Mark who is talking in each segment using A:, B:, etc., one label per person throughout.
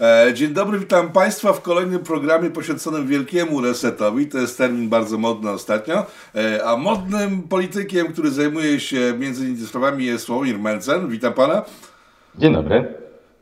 A: E, dzień dobry, witam Państwa w kolejnym programie poświęconym wielkiemu resetowi. To jest termin bardzo modny ostatnio. E, a modnym politykiem, który zajmuje się między innymi sprawami jest Sławomir Mencen. Witam Pana.
B: Dzień dobry.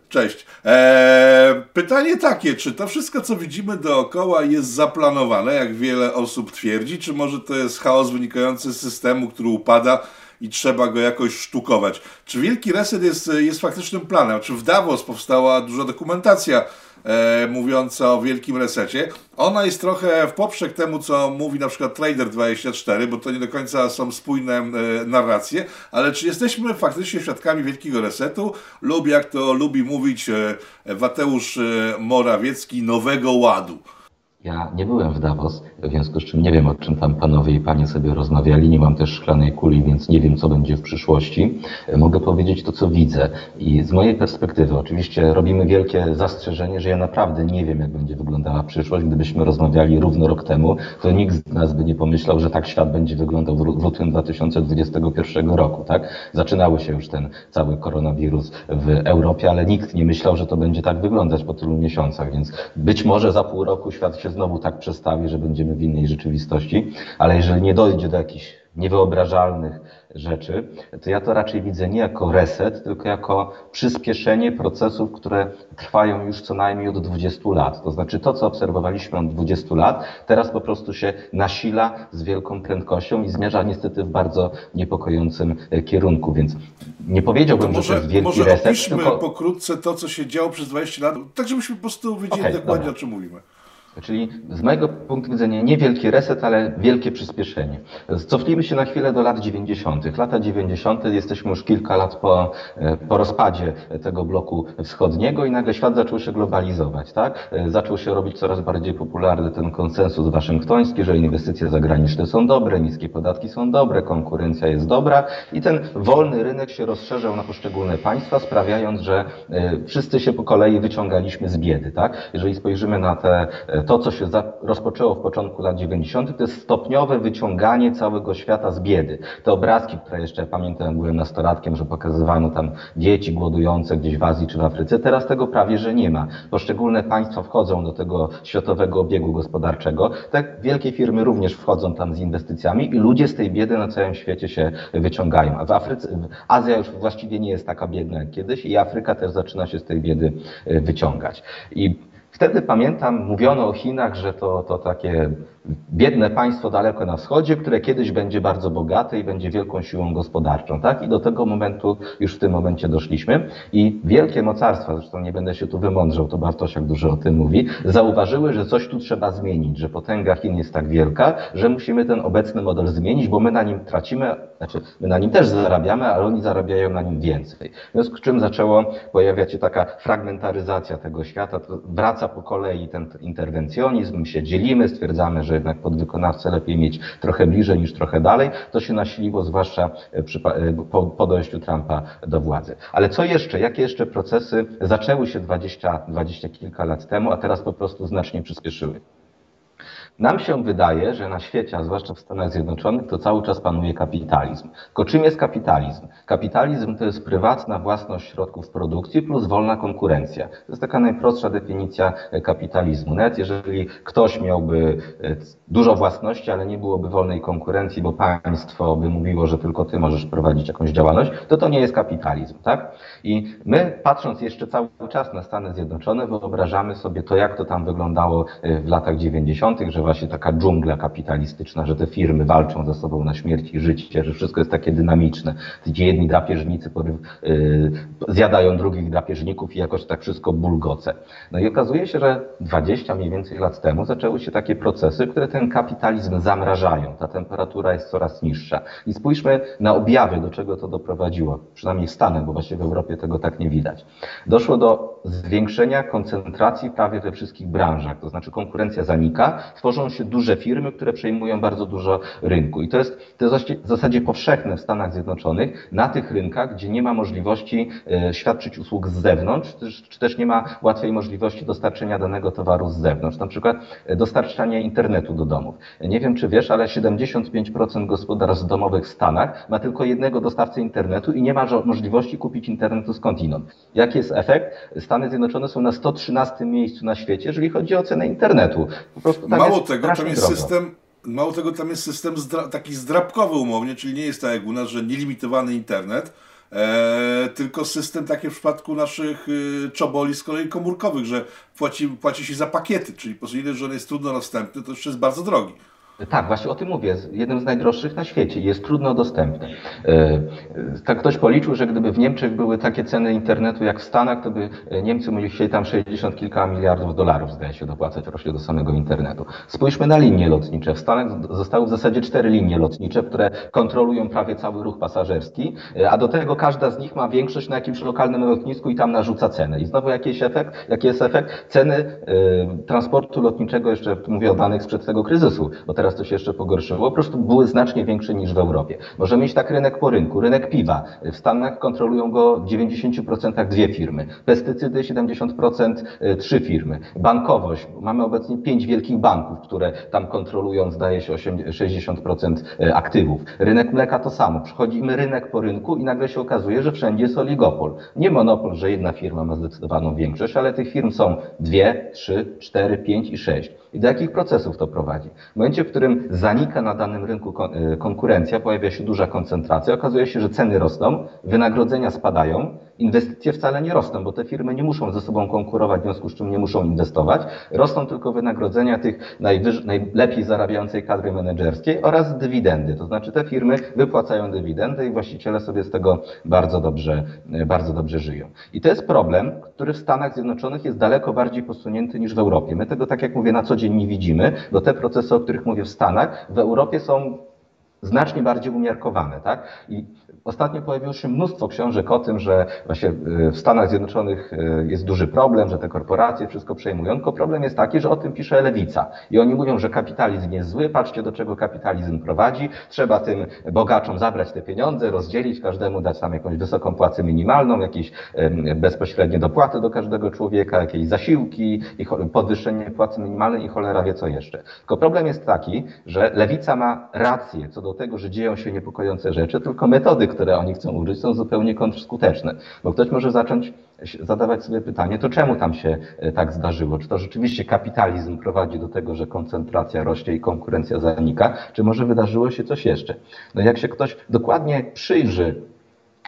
A: Cześć. Eee, pytanie takie, czy to wszystko, co widzimy dookoła jest zaplanowane, jak wiele osób twierdzi, czy może to jest chaos wynikający z systemu, który upada i trzeba go jakoś sztukować? Czy Wielki Reset jest, jest faktycznym planem? Czy w Davos powstała duża dokumentacja e, mówiąca o wielkim resecie. Ona jest trochę w poprzek temu, co mówi na przykład Trader24, bo to nie do końca są spójne e, narracje, ale czy jesteśmy faktycznie świadkami wielkiego resetu lub jak to lubi mówić e, Wateusz e, Morawiecki, nowego ładu?
B: Ja nie byłem w Davos, w związku z czym nie wiem, o czym tam panowie i panie sobie rozmawiali. Nie mam też szklanej kuli, więc nie wiem, co będzie w przyszłości. Mogę powiedzieć to, co widzę. I z mojej perspektywy, oczywiście robimy wielkie zastrzeżenie, że ja naprawdę nie wiem, jak będzie wyglądała przyszłość. Gdybyśmy rozmawiali równo rok temu, to nikt z nas by nie pomyślał, że tak świat będzie wyglądał w lutym 2021 roku. Tak? Zaczynały się już ten cały koronawirus w Europie, ale nikt nie myślał, że to będzie tak wyglądać po tylu miesiącach. Więc być może za pół roku świat się znowu tak przestawi, że będziemy w innej rzeczywistości, ale jeżeli nie dojdzie do jakichś niewyobrażalnych rzeczy, to ja to raczej widzę nie jako reset, tylko jako przyspieszenie procesów, które trwają już co najmniej od 20 lat. To znaczy to, co obserwowaliśmy od 20 lat, teraz po prostu się nasila z wielką prędkością i zmierza niestety w bardzo niepokojącym e, kierunku, więc nie powiedziałbym,
A: może,
B: że to jest wielki
A: może
B: reset.
A: Może
B: tylko...
A: pokrótce to, co się działo przez 20 lat, tak żebyśmy po prostu wiedzieli okay, dokładnie, dobra. o czym mówimy.
B: Czyli z mojego punktu widzenia nie wielki reset, ale wielkie przyspieszenie. Cofnijmy się na chwilę do lat 90. Lata 90. jesteśmy już kilka lat po, e, po rozpadzie tego bloku wschodniego i nagle świat zaczął się globalizować. Tak? E, zaczął się robić coraz bardziej popularny ten konsensus waszyngtoński, że inwestycje zagraniczne są dobre, niskie podatki są dobre, konkurencja jest dobra i ten wolny rynek się rozszerzał na poszczególne państwa, sprawiając, że e, wszyscy się po kolei wyciągaliśmy z biedy. Tak? Jeżeli spojrzymy na te to, co się rozpoczęło w początku lat 90., to jest stopniowe wyciąganie całego świata z biedy. Te obrazki, które jeszcze pamiętam, byłem nastolatkiem, że pokazywano tam dzieci głodujące gdzieś w Azji czy w Afryce, teraz tego prawie, że nie ma. Poszczególne państwa wchodzą do tego światowego obiegu gospodarczego. Tak wielkie firmy również wchodzą tam z inwestycjami i ludzie z tej biedy na całym świecie się wyciągają. A w Afryce, Azja już właściwie nie jest taka biedna jak kiedyś i Afryka też zaczyna się z tej biedy e, wyciągać. I Wtedy pamiętam, mówiono o Chinach, że to, to takie biedne państwo daleko na wschodzie, które kiedyś będzie bardzo bogate i będzie wielką siłą gospodarczą. Tak? I do tego momentu już w tym momencie doszliśmy. I wielkie mocarstwa, zresztą nie będę się tu wymądrzał, to Bartosiak dużo o tym mówi, zauważyły, że coś tu trzeba zmienić, że potęga Chin jest tak wielka, że musimy ten obecny model zmienić, bo my na nim tracimy, znaczy my na nim też zarabiamy, ale oni zarabiają na nim więcej. W związku z czym zaczęło pojawiać się taka fragmentaryzacja tego świata, wraca po kolei ten interwencjonizm, my się dzielimy, stwierdzamy, że jednak podwykonawcę lepiej mieć trochę bliżej niż trochę dalej. To się nasiliło zwłaszcza e, przy, e, po, po dojściu Trumpa do władzy. Ale co jeszcze? Jakie jeszcze procesy zaczęły się 20, 20 kilka lat temu, a teraz po prostu znacznie przyspieszyły? Nam się wydaje, że na świecie, a zwłaszcza w Stanach Zjednoczonych, to cały czas panuje kapitalizm. Tylko czym jest kapitalizm? Kapitalizm to jest prywatna własność środków produkcji plus wolna konkurencja. To jest taka najprostsza definicja kapitalizmu. Nawet jeżeli ktoś miałby e, dużo własności, ale nie byłoby wolnej konkurencji, bo państwo by mówiło, że tylko ty możesz prowadzić jakąś działalność, to to nie jest kapitalizm, tak? I my, patrząc jeszcze cały czas na Stany Zjednoczone, wyobrażamy sobie to, jak to tam wyglądało e, w latach 90., że właśnie taka dżungla kapitalistyczna, że te firmy walczą ze sobą na śmierć i życie, że wszystko jest takie dynamiczne, gdzie jedni drapieżnicy poryw, yy, zjadają drugich drapieżników i jakoś tak wszystko bulgoce. No i okazuje się, że 20 mniej więcej lat temu zaczęły się takie procesy, które ten kapitalizm zamrażają. Ta temperatura jest coraz niższa. I spójrzmy na objawy, do czego to doprowadziło. Przynajmniej w Stanach, bo właśnie w Europie tego tak nie widać. Doszło do zwiększenia koncentracji prawie we wszystkich branżach, to znaczy konkurencja zanika, tworzy tworzą się duże firmy, które przejmują bardzo dużo rynku. I to jest, to jest w zasadzie powszechne w Stanach Zjednoczonych, na tych rynkach, gdzie nie ma możliwości e, świadczyć usług z zewnątrz, czy też nie ma łatwej możliwości dostarczenia danego towaru z zewnątrz. Na przykład e, dostarczanie internetu do domów. Nie wiem, czy wiesz, ale 75% gospodarstw domowych w Stanach ma tylko jednego dostawcę internetu i nie ma możliwości kupić internetu skądinąd. Jaki jest efekt? Stany Zjednoczone są na 113 miejscu na świecie, jeżeli chodzi o cenę internetu.
A: Po prostu Mało tego, tam jest drogo. system Mało tego, tam jest system zdra taki zdrabkowy umownie, czyli nie jest tak jak u nas, że nielimitowany internet, e, tylko system taki w przypadku naszych y, czoboli z kolei komórkowych, że płaci, płaci się za pakiety, czyli po prostu ile, że on jest trudno dostępny, to jeszcze jest bardzo drogi.
B: Tak, właśnie o tym mówię. Jednym z najdroższych na świecie. Jest trudno dostępny. E, tak ktoś policzył, że gdyby w Niemczech były takie ceny internetu jak w Stanach, to by e, Niemcy musieli tam 60 kilka miliardów dolarów, zdaje się, dopłacać rocznie do samego internetu. Spójrzmy na linie lotnicze. W Stanach zostały w zasadzie cztery linie lotnicze, które kontrolują prawie cały ruch pasażerski, e, a do tego każda z nich ma większość na jakimś lokalnym lotnisku i tam narzuca cenę. I znowu jakiś efekt? Jaki jest efekt? Ceny transportu lotniczego, jeszcze mówię o danych sprzed tego kryzysu, bo teraz teraz to się jeszcze pogorszyło, po prostu były znacznie większe niż w Europie. Możemy mieć tak rynek po rynku. Rynek piwa. W Stanach kontrolują go w 90% dwie firmy. Pestycydy 70% e, trzy firmy. Bankowość. Mamy obecnie pięć wielkich banków, które tam kontrolują, zdaje się, 60% e, aktywów. Rynek mleka to samo. Przychodzimy rynek po rynku i nagle się okazuje, że wszędzie jest oligopol. Nie monopol, że jedna firma ma zdecydowaną większość, ale tych firm są dwie, trzy, cztery, pięć i sześć. I do jakich procesów to prowadzi? W momencie, w którym zanika na danym rynku e, konkurencja, pojawia się duża koncentracja, okazuje się, że ceny rosną, wynagrodzenia spadają, inwestycje wcale nie rosną, bo te firmy nie muszą ze sobą konkurować, w związku z czym nie muszą inwestować. Rosną tylko wynagrodzenia tych najlepiej zarabiającej kadry menedżerskiej oraz dywidendy. To znaczy te firmy wypłacają dywidendy i właściciele sobie z tego bardzo dobrze, bardzo dobrze żyją. I to jest problem, który w Stanach Zjednoczonych jest daleko bardziej posunięty niż w Europie. My tego, tak jak mówię, na co dzień nie widzimy, bo te procesy, o których mówię w Stanach, w Europie są znacznie bardziej umiarkowane. Tak? I Ostatnio pojawiło się mnóstwo książek o tym, że właśnie y, w Stanach Zjednoczonych y, jest duży problem, że te korporacje wszystko przejmują. Tylko problem jest taki, że o tym pisze lewica. I oni mówią, że kapitalizm jest zły, patrzcie do czego kapitalizm prowadzi. Trzeba tym bogaczom zabrać te pieniądze, rozdzielić, każdemu dać tam jakąś wysoką płacę minimalną, jakieś bezpośrednie dopłaty do każdego człowieka, jakieś zasiłki, i podwyższenie płacy minimalnej i cholera wie co jeszcze. Tylko problem jest taki, że lewica ma rację co do tego, że dzieją się niepokojące rzeczy, tylko metody, które oni chcą użyć, są zupełnie kontrskuteczne. Bo ktoś może zacząć zadawać sobie pytanie, to czemu tam się e, tak zdarzyło? Czy to rzeczywiście kapitalizm prowadzi do tego, że koncentracja rośnie i konkurencja zanika, czy może wydarzyło się coś jeszcze? No jak się ktoś dokładnie przyjrzy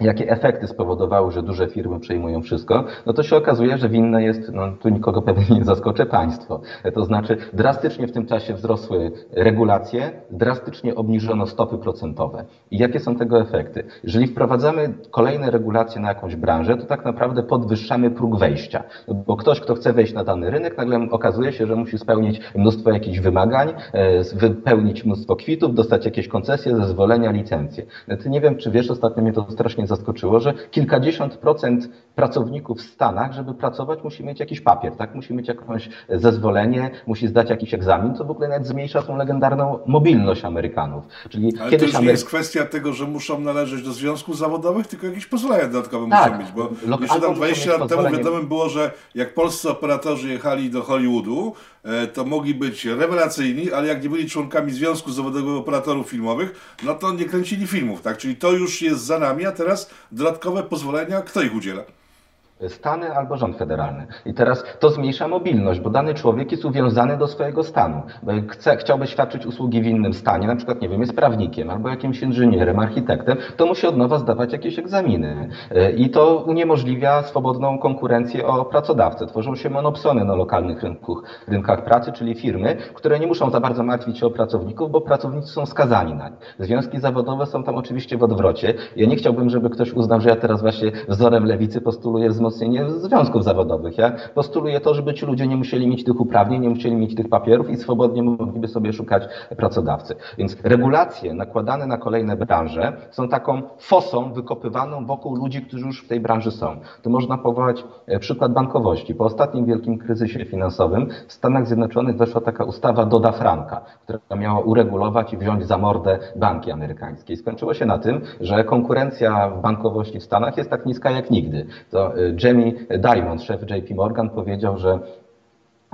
B: jakie efekty spowodowały, że duże firmy przejmują wszystko, no to się okazuje, że winne jest, no tu nikogo pewnie nie zaskoczę, państwo. To znaczy drastycznie w tym czasie wzrosły regulacje, drastycznie obniżono stopy procentowe. I jakie są tego efekty? Jeżeli wprowadzamy kolejne regulacje na jakąś branżę, to tak naprawdę podwyższamy próg wejścia. No bo ktoś, kto chce wejść na dany rynek, nagle okazuje się, że musi spełnić mnóstwo jakichś wymagań, e, wypełnić mnóstwo kwitów, dostać jakieś koncesje, zezwolenia, licencje. Ty nie wiem, czy wiesz, ostatnio mnie to strasznie zaskoczyło, że kilkadziesiąt procent pracowników w Stanach, żeby pracować, musi mieć jakiś papier, tak? Musi mieć jakieś zezwolenie, musi zdać jakiś egzamin, co w ogóle nawet zmniejsza tą legendarną mobilność Amerykanów.
A: Czyli Ale kiedyś to już nie jest kwestia tego, że muszą należeć do związków zawodowych, tylko jakieś pozwolenia dodatkowe tak. muszą mieć, bo jeszcze tam 20 lat temu wiadomo było, że jak polscy operatorzy jechali do Hollywoodu, to mogli być rewelacyjni, ale jak nie byli członkami Związku Zawodowego Operatorów Filmowych, no to nie kręcili filmów, tak? Czyli to już jest za nami, a teraz dodatkowe pozwolenia, kto ich udziela?
B: Stany albo rząd federalny. I teraz to zmniejsza mobilność, bo dany człowiek jest uwiązany do swojego stanu. Bo jak chce, chciałby świadczyć usługi w innym stanie, na przykład, nie wiem, jest prawnikiem albo jakimś inżynierem, architektem, to musi od nowa zdawać jakieś egzaminy. I to uniemożliwia swobodną konkurencję o pracodawcę. Tworzą się monopsony na lokalnych rynków, rynkach pracy, czyli firmy, które nie muszą za bardzo martwić się o pracowników, bo pracownicy są skazani na nie. Związki zawodowe są tam oczywiście w odwrocie. Ja nie chciałbym, żeby ktoś uznał, że ja teraz właśnie wzorem lewicy postuluję wzmocnienie wzmocnienie związków zawodowych. Ja postuluję to, żeby ci ludzie nie musieli mieć tych uprawnień, nie musieli mieć tych papierów i swobodnie mogliby sobie szukać pracodawcy. Więc regulacje nakładane na kolejne branże są taką fosą wykopywaną wokół ludzi, którzy już w tej branży są. To można powołać e, przykład bankowości. Po ostatnim wielkim kryzysie finansowym w Stanach Zjednoczonych weszła taka ustawa Doda Franka, która miała uregulować i wziąć za mordę banki amerykańskie. I skończyło się na tym, że konkurencja w bankowości w Stanach jest tak niska jak nigdy. To e, Jamie Dimon, szef JP Morgan, powiedział, że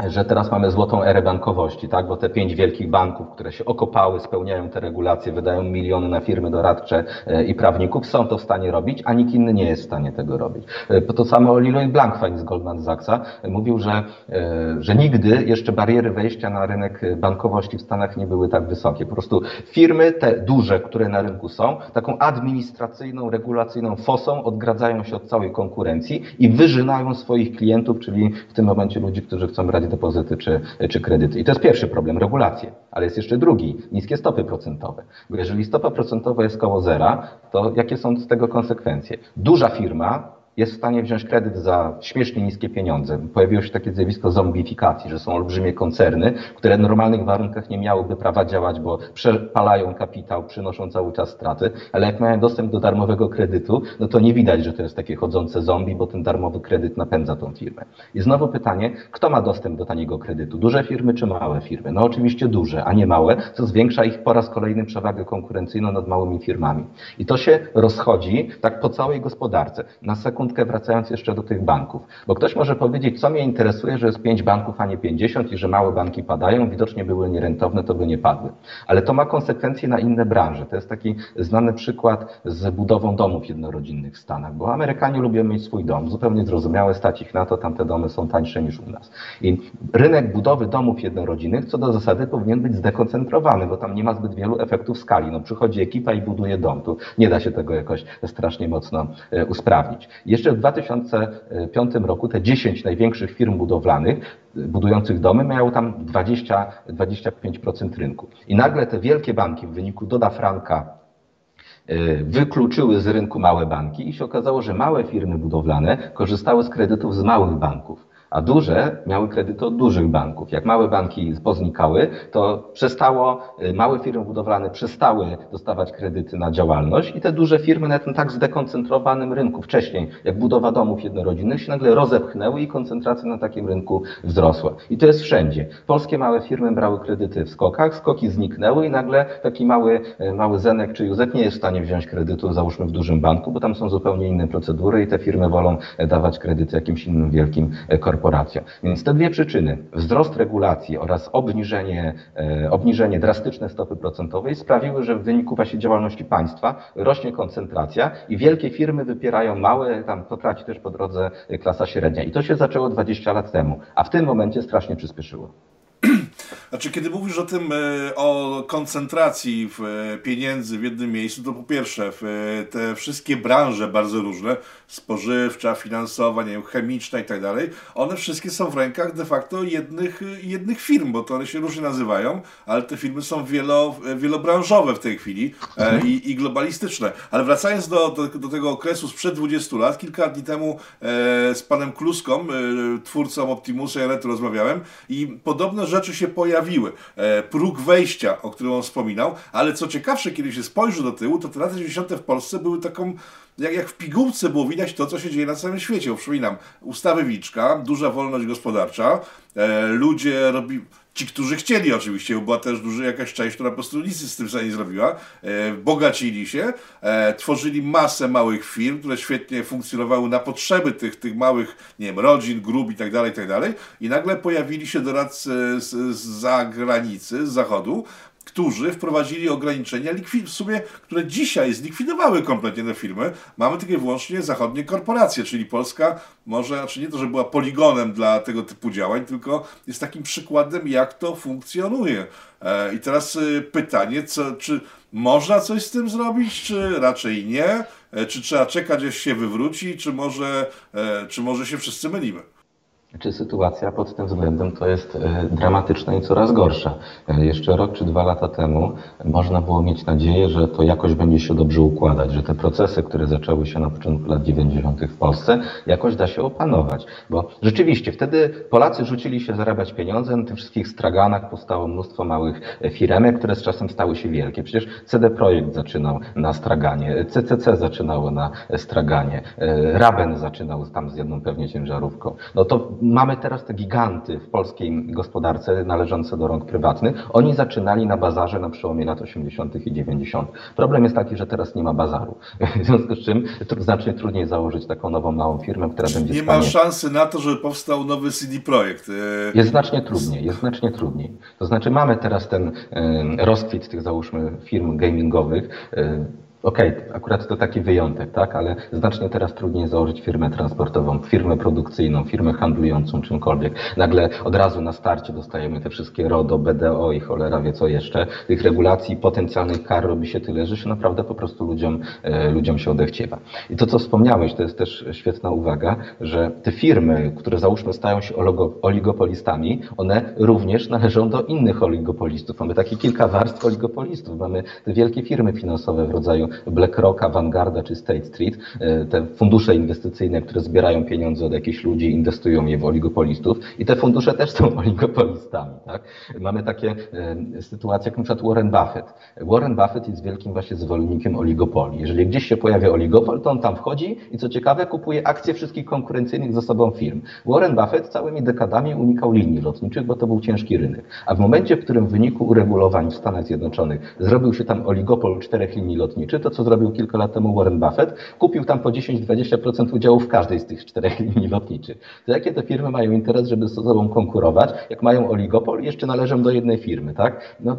B: że teraz mamy złotą erę bankowości, tak? bo te pięć wielkich banków, które się okopały, spełniają te regulacje, wydają miliony na firmy doradcze e, i prawników, są to w stanie robić, a nikt inny nie jest w stanie tego robić. E, to samo Leroy Blankfein z Goldman Sachsa mówił, że, e, że nigdy jeszcze bariery wejścia na rynek bankowości w Stanach nie były tak wysokie. Po prostu firmy te duże, które na rynku są, taką administracyjną, regulacyjną fosą odgradzają się od całej konkurencji i wyżynają swoich klientów, czyli w tym momencie ludzi, którzy chcą brać depozyty czy, czy kredyty. I to jest pierwszy problem, regulacje. Ale jest jeszcze drugi, niskie stopy procentowe. Bo jeżeli stopa procentowa jest koło zera, to jakie są z tego konsekwencje? Duża firma jest w stanie wziąć kredyt za śmiesznie niskie pieniądze. Pojawiło się takie zjawisko zombifikacji, że są olbrzymie koncerny, które w normalnych warunkach nie miałyby prawa działać, bo przepalają kapitał, przynoszą cały czas straty, ale jak mają dostęp do darmowego kredytu, no to nie widać, że to jest takie chodzące zombie, bo ten darmowy kredyt napędza tą firmę. I znowu pytanie, kto ma dostęp do taniego kredytu? Duże firmy czy małe firmy? No oczywiście duże, a nie małe, co zwiększa ich po raz kolejny przewagę konkurencyjną nad małymi firmami. I to się rozchodzi tak po całej gospodarce. Na sekundę sekundkę wracając jeszcze do tych banków. Bo ktoś może powiedzieć, co mnie interesuje, że jest 5 banków, a nie 50 i że małe banki padają, widocznie były nierentowne, to by nie padły. Ale to ma konsekwencje na inne branże. To jest taki znany przykład z budową domów jednorodzinnych w Stanach, bo Amerykanie lubią mieć swój dom, zupełnie zrozumiałe, stać ich na to, tamte domy są tańsze niż u nas. I rynek budowy domów jednorodzinnych co do zasady powinien być zdekoncentrowany, bo tam nie ma zbyt wielu efektów skali. No, przychodzi ekipa i buduje dom. Tu nie da się tego jakoś strasznie mocno e, usprawnić. Jeszcze w 2005 roku te 10 największych firm budowlanych, budujących domy, miało tam 20-25% rynku. I nagle te wielkie banki w wyniku Doda Franka y, wykluczyły z rynku małe banki i się okazało, że małe firmy budowlane korzystały z kredytów z małych banków a duże miały kredyty od dużych banków. Jak małe banki poznikały, to przestało, y, małe firmy budowlane przestały dostawać kredyty na działalność i te duże firmy na tym tak zdekoncentrowanym rynku wcześniej, jak budowa domów jednorodzinnych, się nagle rozepchnęły i koncentracja na takim rynku wzrosła. I to jest wszędzie. Polskie małe firmy brały kredyty w skokach, skoki zniknęły i nagle taki mały, y, mały Zenek czy Józek nie jest w stanie wziąć kredytu, załóżmy w dużym banku, bo tam są zupełnie inne procedury i te firmy wolą y, dawać kredyty jakimś innym wielkim korporacjom Więc te dwie przyczyny, wzrost regulacji oraz obniżenie, e, obniżenie drastyczne stopy procentowej sprawiły, że w wyniku właśnie działalności państwa rośnie koncentracja i wielkie firmy wypierają małe, tam to traci też po drodze klasa średnia. I to się zaczęło 20 lat temu, a w tym momencie strasznie przyspieszyło.
A: Znaczy, kiedy mówisz o tym, e, o koncentracji w e, pieniędzy w jednym miejscu, to po pierwsze, te wszystkie branże bardzo różne, spożywcza, finansowa, nie wiem, chemiczna i tak dalej, one wszystkie są w rękach de facto jednych, jednych firm, bo to one się różnie nazywają, ale te firmy są wielo, wielobranżowe w tej chwili e, mhm. i, i globalistyczne. Ale wracając do, do, do, tego okresu sprzed 20 lat, kilka dni temu e, z panem Kluską, e, twórcą Optimusa, ja tu rozmawiałem i podobne rzeczy się pojawiły. E, próg wejścia, o którym on wspominał, ale co ciekawsze, kiedy się spojrzy do tyłu, to te lata 90. w Polsce były taką jak, jak w pigułce było widać to, co się dzieje na całym świecie. Przypominam, ustawy Wiczka, duża wolność gospodarcza, e, ludzie robi, ci, którzy chcieli oczywiście, bo była też duża jakaś część, która po prostu nic z tym nie zrobiła, e, bogacili się, e, tworzyli masę małych firm, które świetnie funkcjonowały na potrzeby tych, tych małych, nie wiem, rodzin, grup i tak dalej, i tak dalej. I nagle pojawili się doradcy z, z zagranicy, z zachodu, którzy wprowadzili ograniczenia, w sumie, które dzisiaj zlikwidowały kompletnie te firmy. Mamy takie wyłącznie zachodnie korporacje, czyli Polska może, znaczy nie to, że była poligonem dla tego typu działań, tylko jest takim przykładem, jak to funkcjonuje. E, I teraz e, pytanie, co, czy można coś z tym zrobić, czy raczej nie? E, czy trzeba czekać, aż się wywróci, czy może, czy może się wszyscy mylimy?
B: Czy sytuacja pod tym względem to jest e, dramatyczna i coraz gorsza. E, jeszcze rok czy dwa lata temu można było mieć nadzieję, że to jakoś będzie się dobrze układać, że te procesy, które zaczęły się na początku lat 90. w Polsce, jakoś da się opanować. Bo rzeczywiście wtedy Polacy rzucili się zarabiać pieniądze, na tych wszystkich straganach powstało mnóstwo małych e, firemek, które z czasem stały się wielkie. Przecież CD Projekt zaczynał na straganie, CCC zaczynało na straganie, Raben zaczynał tam z jedną pewnie ciężarówką. No to mamy teraz te giganty w polskiej gospodarce należące do rąk prywatnych. Oni zaczynali na bazarze na przełomie lat 80. i 90. Problem jest taki, że teraz nie ma bazaru. W związku z czym znacznie trudniej założyć taką nową małą firmę, która będzie
A: Nie ma szansy na to, żeby powstał nowy CD Projekt.
B: E, jest znacznie trudniej, jest znacznie trudniej. To znaczy mamy teraz ten rozkwit tych załóżmy firm gamingowych, e, Okej, okay, akurat to taki wyjątek, tak, ale znacznie teraz trudniej założyć firmę transportową, firmę produkcyjną, firmę handlującą czymkolwiek. Nagle od razu na starcie dostajemy te wszystkie RODO, BDO i cholera wie co jeszcze. Tych regulacji, potencjalnych kar robi się tyle, że się naprawdę po prostu ludziom, e, ludziom się odechciewa. I to, co wspomniałeś, to jest też świetna uwaga, że te firmy, które załóżmy stają się oligopolistami, one również należą do innych oligopolistów. Mamy takie kilka warstw oligopolistów. Mamy te wielkie firmy finansowe w rodzaju BlackRocka, Vanguarda czy State Street, e, te fundusze inwestycyjne, które zbierają pieniądze od jakichś ludzi, inwestują je w oligopolistów i te fundusze też są oligopolistami. Tak? Mamy takie e, sytuacje jak na przykład Warren Buffett. Warren Buffett jest wielkim właśnie zwolennikiem oligopoli. Jeżeli gdzieś się pojawia oligopol, to on tam wchodzi i co ciekawe kupuje akcje wszystkich konkurencyjnych ze sobą firm. Warren Buffett całymi dekadami unikał linii lotniczych, bo to był ciężki rynek. A w momencie, w którym w wyniku uregulowań w Stanach Zjednoczonych zrobił się tam oligopol czterech linii lotniczych, to, co zrobił kilka lat temu Warren Buffett, kupił tam po 10-20% udziału w każdej z tych czterech linii lotniczych. To jakie te firmy mają interes, żeby z sobą konkurować, jak mają oligopol i jeszcze należą do jednej firmy, tak? No,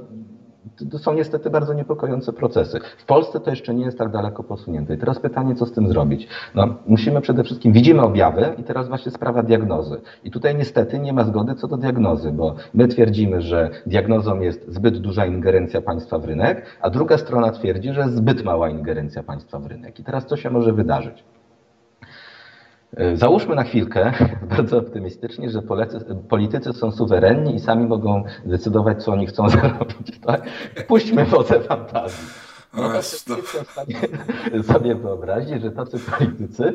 B: to są niestety bardzo niepokojące procesy. W Polsce to jeszcze nie jest tak daleko posunięte. I teraz pytanie, co z tym zrobić? No, musimy przede wszystkim, widzimy objawy i teraz właśnie sprawa diagnozy. I tutaj niestety nie ma zgody co do diagnozy, bo my twierdzimy, że diagnozą jest zbyt duża ingerencja państwa w rynek, a druga strona twierdzi, że zbyt mała ingerencja państwa w rynek. I teraz co się może wydarzyć? E, załóżmy na chwilkę, bardzo optymistycznie, że politycy są suwerenni i sami mogą decydować, co oni chcą zrobić. Tak? Puśćmy wodę fantazji. Sobie wyobrazić, że tacy politycy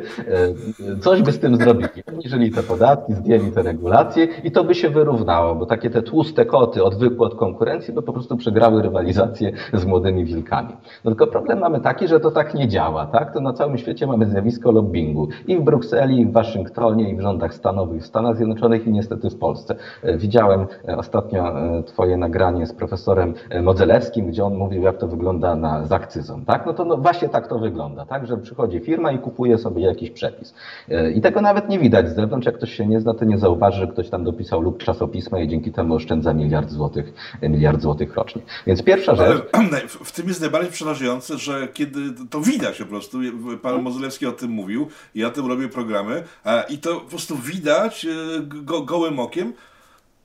B: e, coś by z tym zrobili. Obniżyli te podatki, zdjęli te regulacje i to by się wyrównało, bo takie te tłuste koty odwykłe od konkurencji by po prostu przegrały rywalizację z młodymi wilkami. No tylko problem mamy taki, że to tak nie działa. Tak? To na całym świecie mamy zjawisko lobbingu. I w Brukseli, i w Waszyngtonie, i w rządach stanowych w Stanach Zjednoczonych, i niestety w Polsce. E, widziałem e, ostatnio Twoje nagranie z profesorem Modzelewskim, gdzie on mówił, jak to wygląda na z akcyzą, tak? No to no właśnie tak to wygląda, tak? Że przychodzi firma i kupuje sobie jakiś przepis. E, I tego nawet nie widać z zewnątrz. Jak ktoś się nie zna, to nie zauważy, że ktoś tam dopisał lub czasopisma i dzięki temu oszczędza miliard złotych, e, miliard złotych rocznie. Więc pierwsza rzecz.
A: Ale w tym jest najbardziej przerażające, że kiedy to widać po prostu, pan mhm. Mozylewski o tym mówił, ja tym robię programy i to po prostu widać e, go, gołym okiem,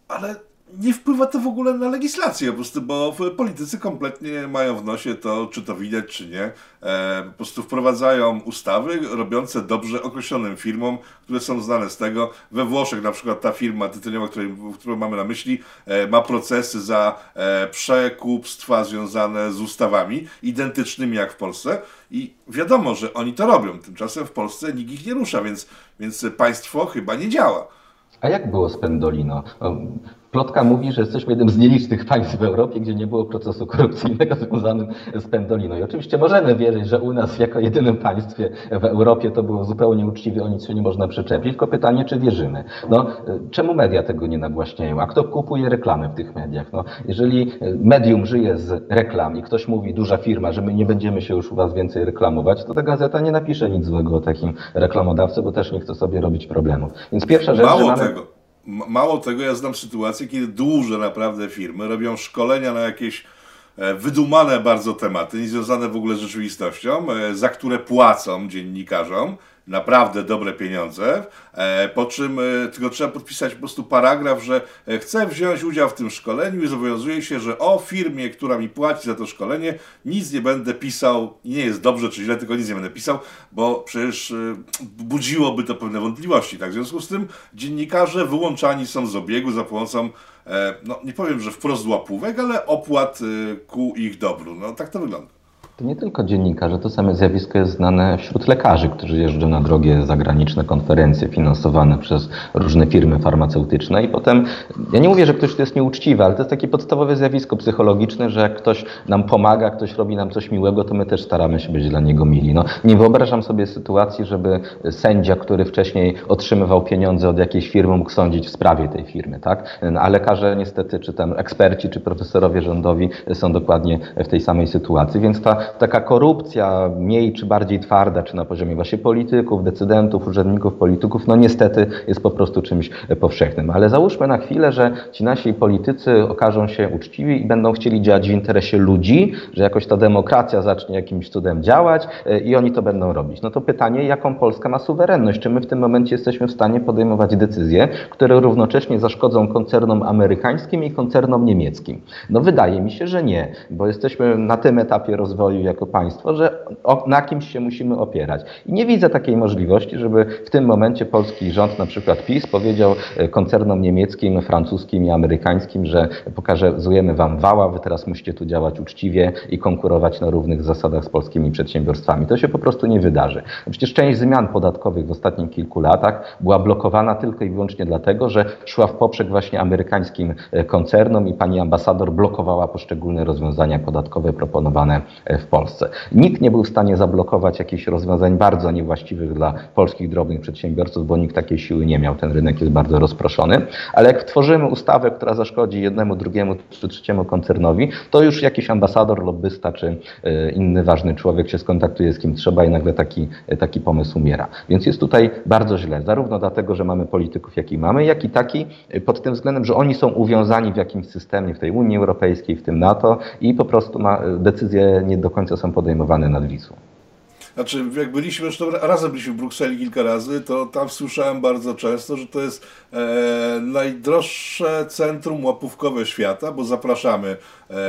A: ale nie wpływa to w ogóle na legislację, po prostu, bo politycy kompletnie mają w nosie to, czy to widać, czy nie. E, po prostu wprowadzają ustawy robiące dobrze określonym firmom, które są znane z tego. We Włoszech na przykład ta firma tytoniowa, której, którą mamy na myśli, e, ma procesy za e, przekupstwa związane z ustawami, identycznymi jak w Polsce. I wiadomo, że oni to robią. Tymczasem w Polsce nikt ich nie rusza, więc, więc państwo chyba nie działa.
B: A jak było z Pendolino? Plotka mówi, że jesteśmy jednym z nielicznych państw w Europie, gdzie nie było procesu korupcyjnego związanym z Pendolino. I oczywiście możemy wierzyć, że u nas jako jedynym państwie w Europie to było zupełnie uczciwie, o nic się nie można przyczepić, tylko pytanie, czy wierzymy. No, czemu media tego nie nagłaśniają? A kto kupuje reklamy w tych mediach? No, jeżeli medium żyje z reklam i ktoś mówi, duża firma, że my nie będziemy się już u was więcej reklamować, to ta gazeta nie napisze nic złego o takim reklamodawcy, bo też nie chce sobie robić problemów. Więc pierwsza rzecz,
A: Mało mamy... tego Mało tego, ja znam sytuację, kiedy duże naprawdę firmy robią szkolenia na jakieś wydumane bardzo tematy, niezwiązane w ogóle z rzeczywistością, e, za które płacą dziennikarzom naprawdę dobre pieniądze, e, po czym e, tylko trzeba podpisać po prostu paragraf, że e, chcę wziąć udział w tym szkoleniu i zobowiązuję się, że o firmie, która mi płaci za to szkolenie, nic nie będę pisał nie jest dobrze czy źle, tylko nic nie będę pisał, bo przecież budziłoby to pewne wątpliwości. Tak? W związku z tym dziennikarze wyłączani są z obiegu za pomocą no nie powiem, że wprost łapówek, ale opłat ku ich dobru. No tak to wygląda.
B: To nie tylko dziennikarze, to same zjawisko jest znane wśród lekarzy, którzy jeżdżą na drogie zagraniczne konferencje finansowane przez różne firmy farmaceutyczne i potem, ja nie mówię, że ktoś to jest nieuczciwy, ale to jest takie podstawowe zjawisko psychologiczne, że jak ktoś nam pomaga, ktoś robi nam coś miłego, to my też staramy się być dla niego mili. No, nie wyobrażam sobie sytuacji, żeby sędzia, który wcześniej otrzymywał pieniądze od jakiejś firmy, mógł sądzić w sprawie tej firmy, tak? A lekarze niestety, czy tam eksperci, czy profesorowie rządowi są dokładnie w tej samej sytuacji, więc ta taka korupcja, mniej czy bardziej twarda, czy na poziomie właśnie polityków, decydentów, urzędników, polityków, no niestety jest po prostu czymś powszechnym. Ale załóżmy na chwilę, że ci nasi politycy okażą się uczciwi i będą chcieli działać w interesie ludzi, że jakoś ta demokracja zacznie jakimś cudem działać e, i oni to będą robić. No to pytanie, jaką Polska ma suwerenność? Czy my w tym momencie jesteśmy w stanie podejmować decyzje, które równocześnie zaszkodzą koncernom amerykańskim i koncernom niemieckim? No wydaje mi się, że nie, bo jesteśmy na tym etapie rozwoju jako państwo, że na kimś się musimy opierać. I nie widzę takiej możliwości, żeby w tym momencie polski rząd, na przykład PiS, powiedział e, koncernom niemieckim, francuskim i amerykańskim, że pokazujemy wam wała, wy teraz musicie tu działać uczciwie i konkurować na równych zasadach z polskimi przedsiębiorstwami. To się po prostu nie wydarzy. Przecież część zmian podatkowych w ostatnich kilku latach była blokowana tylko i wyłącznie dlatego, że szła w poprzek właśnie amerykańskim e, koncernom i pani ambasador blokowała poszczególne rozwiązania podatkowe proponowane e, Polsce. Nikt nie był w stanie zablokować jakichś rozwiązań bardzo niewłaściwych dla polskich drobnych przedsiębiorców, bo nikt takiej siły nie miał. Ten rynek jest bardzo rozproszony. Ale jak tworzymy ustawę, która zaszkodzi jednemu, drugiemu czy trzeciemu koncernowi, to już jakiś ambasador, lobbysta czy e, inny ważny człowiek się skontaktuje z kim trzeba i nagle taki, taki pomysł umiera. Więc jest tutaj bardzo źle, zarówno dlatego, że mamy polityków, jaki mamy, jak i taki e, pod tym względem, że oni są uwiązani w jakimś systemie, w tej Unii Europejskiej, w tym NATO i po prostu ma decyzje nie do końca są podejmowane nad Wisłą.
A: Znaczy, jak byliśmy, zresztą razem byliśmy w Brukseli kilka razy, to tam słyszałem bardzo często, że to jest e, najdroższe centrum łapówkowe świata, bo zapraszamy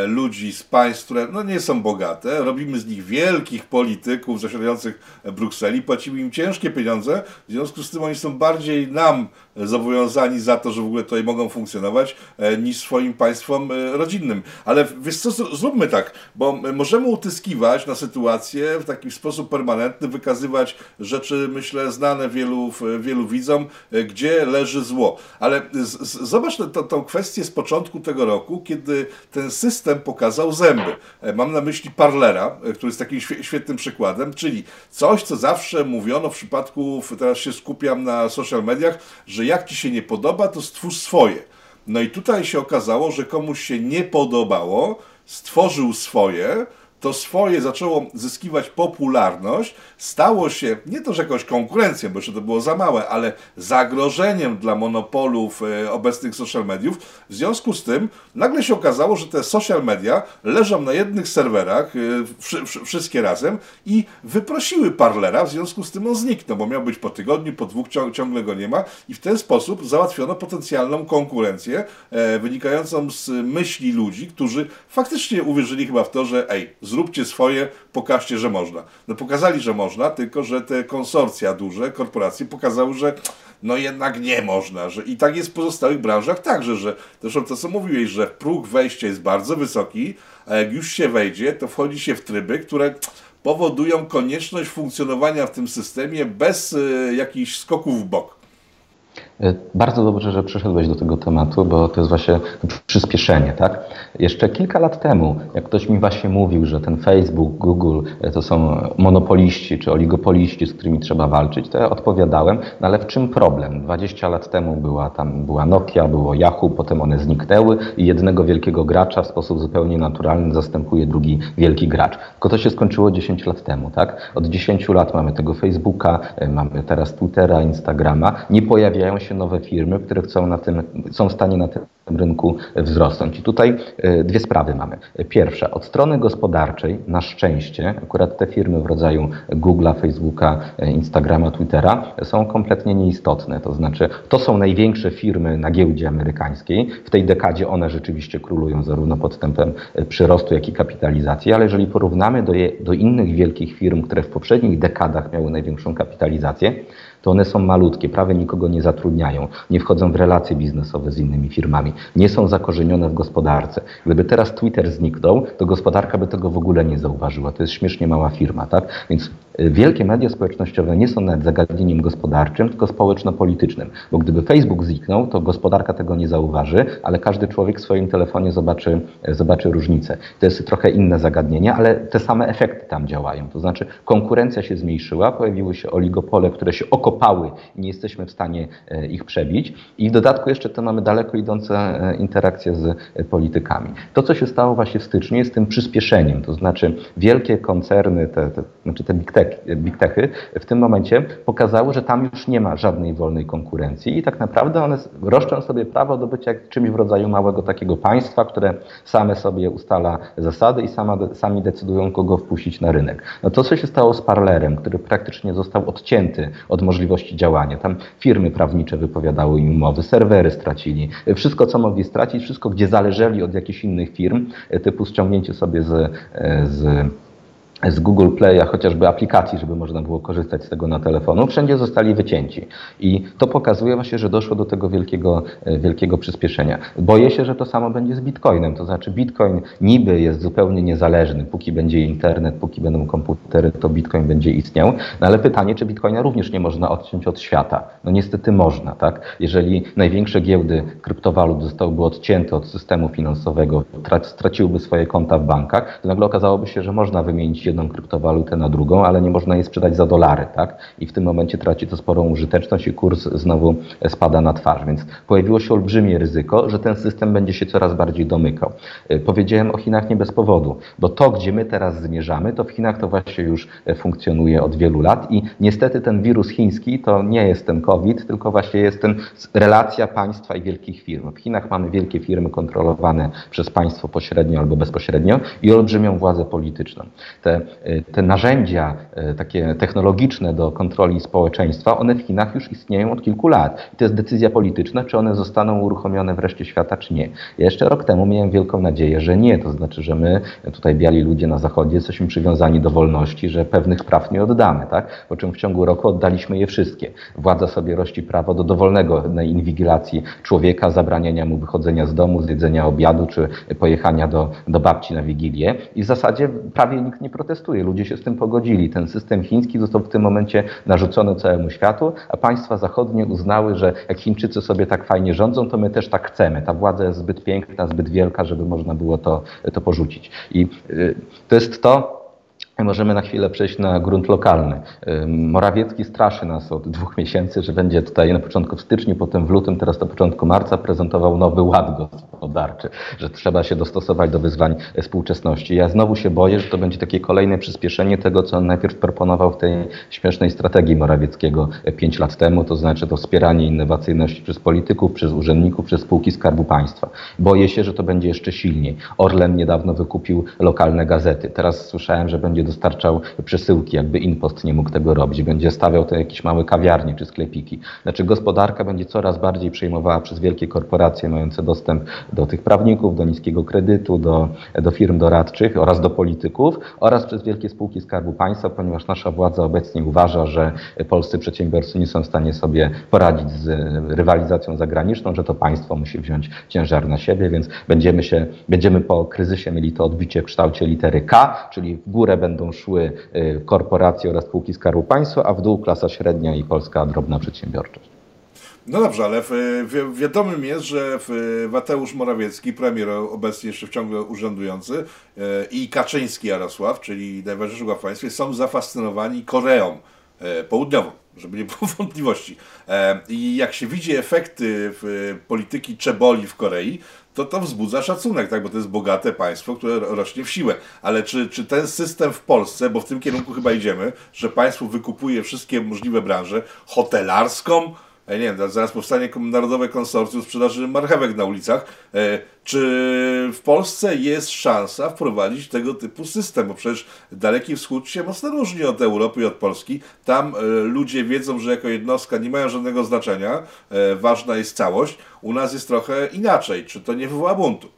A: ludzi z państw, które no, nie są bogate, robimy z nich wielkich polityków zasiadających w Brukseli, płacimy im ciężkie pieniądze, w związku z tym oni są bardziej nam zobowiązani za to, że w ogóle tutaj mogą funkcjonować, e, niż swoim państwom e, rodzinnym. Ale wiesz co, zróbmy tak, bo możemy utyskiwać na sytuację w taki sposób permanentny, wykazywać rzeczy, myślę, znane wielu, wielu widzom, e, gdzie leży zło. Ale z, z, zobacz tą kwestię z początku tego roku, kiedy ten system pokazał zęby. Mam na myśli Parlera, który jest takim świetnym przykładem, czyli coś, co zawsze mówiono w przypadku, teraz się skupiam na social mediach, że jak ci się nie podoba, to stwórz swoje. No i tutaj się okazało, że komuś się nie podobało, stworzył swoje, to swoje zaczęło zyskiwać popularność, stało się nie to, że jakąś konkurencją, bo jeszcze to było za małe, ale zagrożeniem dla monopolów e, obecnych social mediów. W związku z tym nagle się okazało, że te social media leżą na jednych serwerach, e, wszystkie razem i wyprosiły Parlera, w związku z tym on zniknął, bo miał być po tygodniu, po dwóch ciągle go nie ma i w ten sposób załatwiono potencjalną konkurencję e, wynikającą z myśli ludzi, którzy faktycznie uwierzyli chyba w to, że ej, zróbcie swoje, pokażcie, że można. No pokazali, że można, tylko że te konsorcja duże, korporacje pokazały, że no jednak nie można, że i tak jest w pozostałych branżach także, że zresztą to co mówiłeś, że próg wejścia jest bardzo wysoki, a jak już się wejdzie, to wchodzi się w tryby, które powodują konieczność funkcjonowania w tym systemie bez y, jakichś skoków w bok.
B: Bardzo dobrze, że przyszedłeś do tego tematu, bo to jest właśnie przyspieszenie, tak? Jeszcze kilka lat temu, jak ktoś mi właśnie mówił, że ten Facebook, Google e, to są monopoliści czy oligopoliści, z którymi trzeba walczyć, to ja odpowiadałem, no ale w czym problem? 20 lat temu była tam była Nokia, było Yahoo, potem one zniknęły i jednego wielkiego gracza w sposób zupełnie naturalny zastępuje drugi wielki gracz. Tylko to się skończyło 10 lat temu, tak? Od 10 lat mamy tego Facebooka, e, mamy teraz Twittera, Instagrama, nie pojawiają się się nowe firmy, które chcą na tym, są w stanie na tym rynku wzrosnąć. I tutaj e, dwie sprawy mamy. Pierwsza, od strony gospodarczej, na szczęście, akurat te firmy w rodzaju Google'a, Facebooka, e, Instagrama, Twittera są kompletnie nieistotne. To znaczy, to są największe firmy na giełdzie amerykańskiej. W tej dekadzie one rzeczywiście królują zarówno pod e, przyrostu, jak i kapitalizacji, ale jeżeli porównamy do, je, do innych wielkich firm, które w poprzednich dekadach miały największą kapitalizację, to one są malutkie, prawie nikogo nie zatrudniają, nie wchodzą w relacje biznesowe z innymi firmami, nie są zakorzenione w gospodarce. Gdyby teraz Twitter zniknął, to gospodarka by tego w ogóle nie zauważyła. To jest śmiesznie mała firma, tak? Więc wielkie media społecznościowe nie są nawet zagadnieniem gospodarczym, tylko społeczno-politycznym. Bo gdyby Facebook zniknął, to gospodarka tego nie zauważy, ale każdy człowiek w swoim telefonie zobaczy, zobaczy różnicę. To jest trochę inne zagadnienie, ale te same efekty tam działają. To znaczy konkurencja się zmniejszyła, pojawiły się oligopole, które się okopały kopały i nie jesteśmy w stanie e, ich przebić. I w dodatku jeszcze to mamy daleko idące e, interakcje z e, politykami. To, co się stało właśnie w styczniu, jest tym przyspieszeniem, to znaczy wielkie koncerny, te, te, znaczy te big, tech, big techy w tym momencie pokazały, że tam już nie ma żadnej wolnej konkurencji i tak naprawdę one roszczą sobie prawo do bycia czymś w rodzaju małego takiego państwa, które same sobie ustala zasady i sama, sami decydują, kogo wpuścić na rynek. No to, co się stało z Parlerem, który praktycznie został odcięty od możliwości działania. Tam firmy prawnicze wypowiadały im umowy, serwery stracili. Wszystko, co mogli stracić, wszystko, gdzie zależeli od jakichś innych firm, typu ściągnięcie sobie z, z z Google Play'a, chociażby aplikacji, żeby można było korzystać z tego na telefonu, wszędzie zostali wycięci. I to pokazuje właśnie, że doszło do tego wielkiego, e, wielkiego przyspieszenia. Boję się, że to samo będzie z Bitcoinem. To znaczy Bitcoin niby jest zupełnie niezależny. Póki będzie internet, póki będą komputery, to Bitcoin będzie istniał. No ale pytanie, czy Bitcoina również nie można odciąć od świata? No niestety można, tak? Jeżeli największe giełdy kryptowalut zostałyby odcięte od systemu finansowego, straciłyby swoje konta w bankach, to nagle okazałoby się, że można wymienić jedną kryptowalutę na drugą, ale nie można jej sprzedać za dolary, tak? I w tym momencie traci to sporą użyteczność i kurs znowu spada na twarz. Więc pojawiło się olbrzymie ryzyko, że ten system będzie się coraz bardziej domykał. Y, powiedziałem o Chinach nie bez powodu, bo to, gdzie my teraz zmierzamy, to w Chinach to właśnie już funkcjonuje od wielu lat i niestety ten wirus chiński to nie jest ten COVID, tylko właśnie jest ten relacja państwa i wielkich firm. W Chinach mamy wielkie firmy kontrolowane przez państwo pośrednio albo bezpośrednio i olbrzymią władzę polityczną. Te te, narzędzia e, takie technologiczne do kontroli społeczeństwa, one w Chinach już istnieją od kilku lat. I to jest decyzja polityczna, czy one zostaną uruchomione w reszcie świata, czy nie. Ja jeszcze rok temu miałem wielką nadzieję, że nie. To znaczy, że my, tutaj biali ludzie na zachodzie, jesteśmy przywiązani do wolności, że pewnych praw nie oddamy, tak? Po czym w ciągu roku oddaliśmy je wszystkie. Władza sobie rości prawo do dowolnego inwigilacji człowieka, zabraniania mu wychodzenia z domu, zjedzenia obiadu, czy pojechania do, do babci na wigilię. I w zasadzie prawie nikt nie protestuje protestuje. Ludzie się z tym pogodzili. Ten system chiński został w tym momencie narzucony całemu światu, a państwa zachodnie uznały, że jak Chińczycy sobie tak fajnie rządzą, to my też tak chcemy. Ta władza jest zbyt piękna, zbyt wielka, żeby można było to, to porzucić. I y, to jest to, Możemy na chwilę przejść na grunt lokalny. Morawiecki straszy nas od dwóch miesięcy, że będzie tutaj na początku w styczniu, potem w lutym, teraz na początku marca prezentował nowy ład gospodarczy, że trzeba się dostosować do wyzwań współczesności. Ja znowu się boję, że to będzie takie kolejne przyspieszenie tego, co on najpierw proponował w tej śmiesznej strategii Morawieckiego pięć lat temu, to znaczy to wspieranie innowacyjności przez polityków, przez urzędników, przez spółki Skarbu Państwa. Boję się, że to będzie jeszcze silniej. Orlen niedawno wykupił lokalne gazety. Teraz słyszałem, że będzie dostarczał przesyłki, jakby Inpost nie mógł tego robić. Będzie stawiał to jakieś małe kawiarnie czy sklepiki. Znaczy gospodarka będzie coraz bardziej przejmowała przez wielkie korporacje mające dostęp do tych prawników, do niskiego kredytu, do, do firm doradczych oraz do polityków oraz przez wielkie spółki Skarbu Państwa, ponieważ nasza władza obecnie uważa, że polscy przedsiębiorcy nie są w stanie sobie poradzić z rywalizacją zagraniczną, że to państwo musi wziąć ciężar na siebie, więc będziemy się, będziemy po kryzysie mieli to odbicie w kształcie litery K, czyli w górę będą będą szły y, korporacje oraz spółki Skarbu Państwa, a w dół klasa średnia i polska drobna przedsiębiorczość.
A: No dobrze, ale w, wi wiadomym jest, że Mateusz Morawiecki, premier obecnie jeszcze ciągle urzędujący y, i Kaczyński Jarosław, czyli najważniejszy w państwie, są zafascynowani Koreą y, Południową, żeby nie było wątpliwości. I jak się widzi efekty polityki czeboli w Korei, to to wzbudza szacunek, tak? bo to jest bogate państwo, które rośnie w siłę. Ale czy, czy ten system w Polsce, bo w tym kierunku chyba idziemy, że państwo wykupuje wszystkie możliwe branże, hotelarską, nie wiem, zaraz powstanie Narodowe Konsorcjum Sprzedaży Marchewek na ulicach. Czy w Polsce jest szansa wprowadzić tego typu system? Bo przecież Daleki Wschód się mocno różni od Europy i od Polski. Tam ludzie wiedzą, że jako jednostka nie mają żadnego znaczenia, ważna jest całość. U nas jest trochę inaczej. Czy to nie wywoła buntu?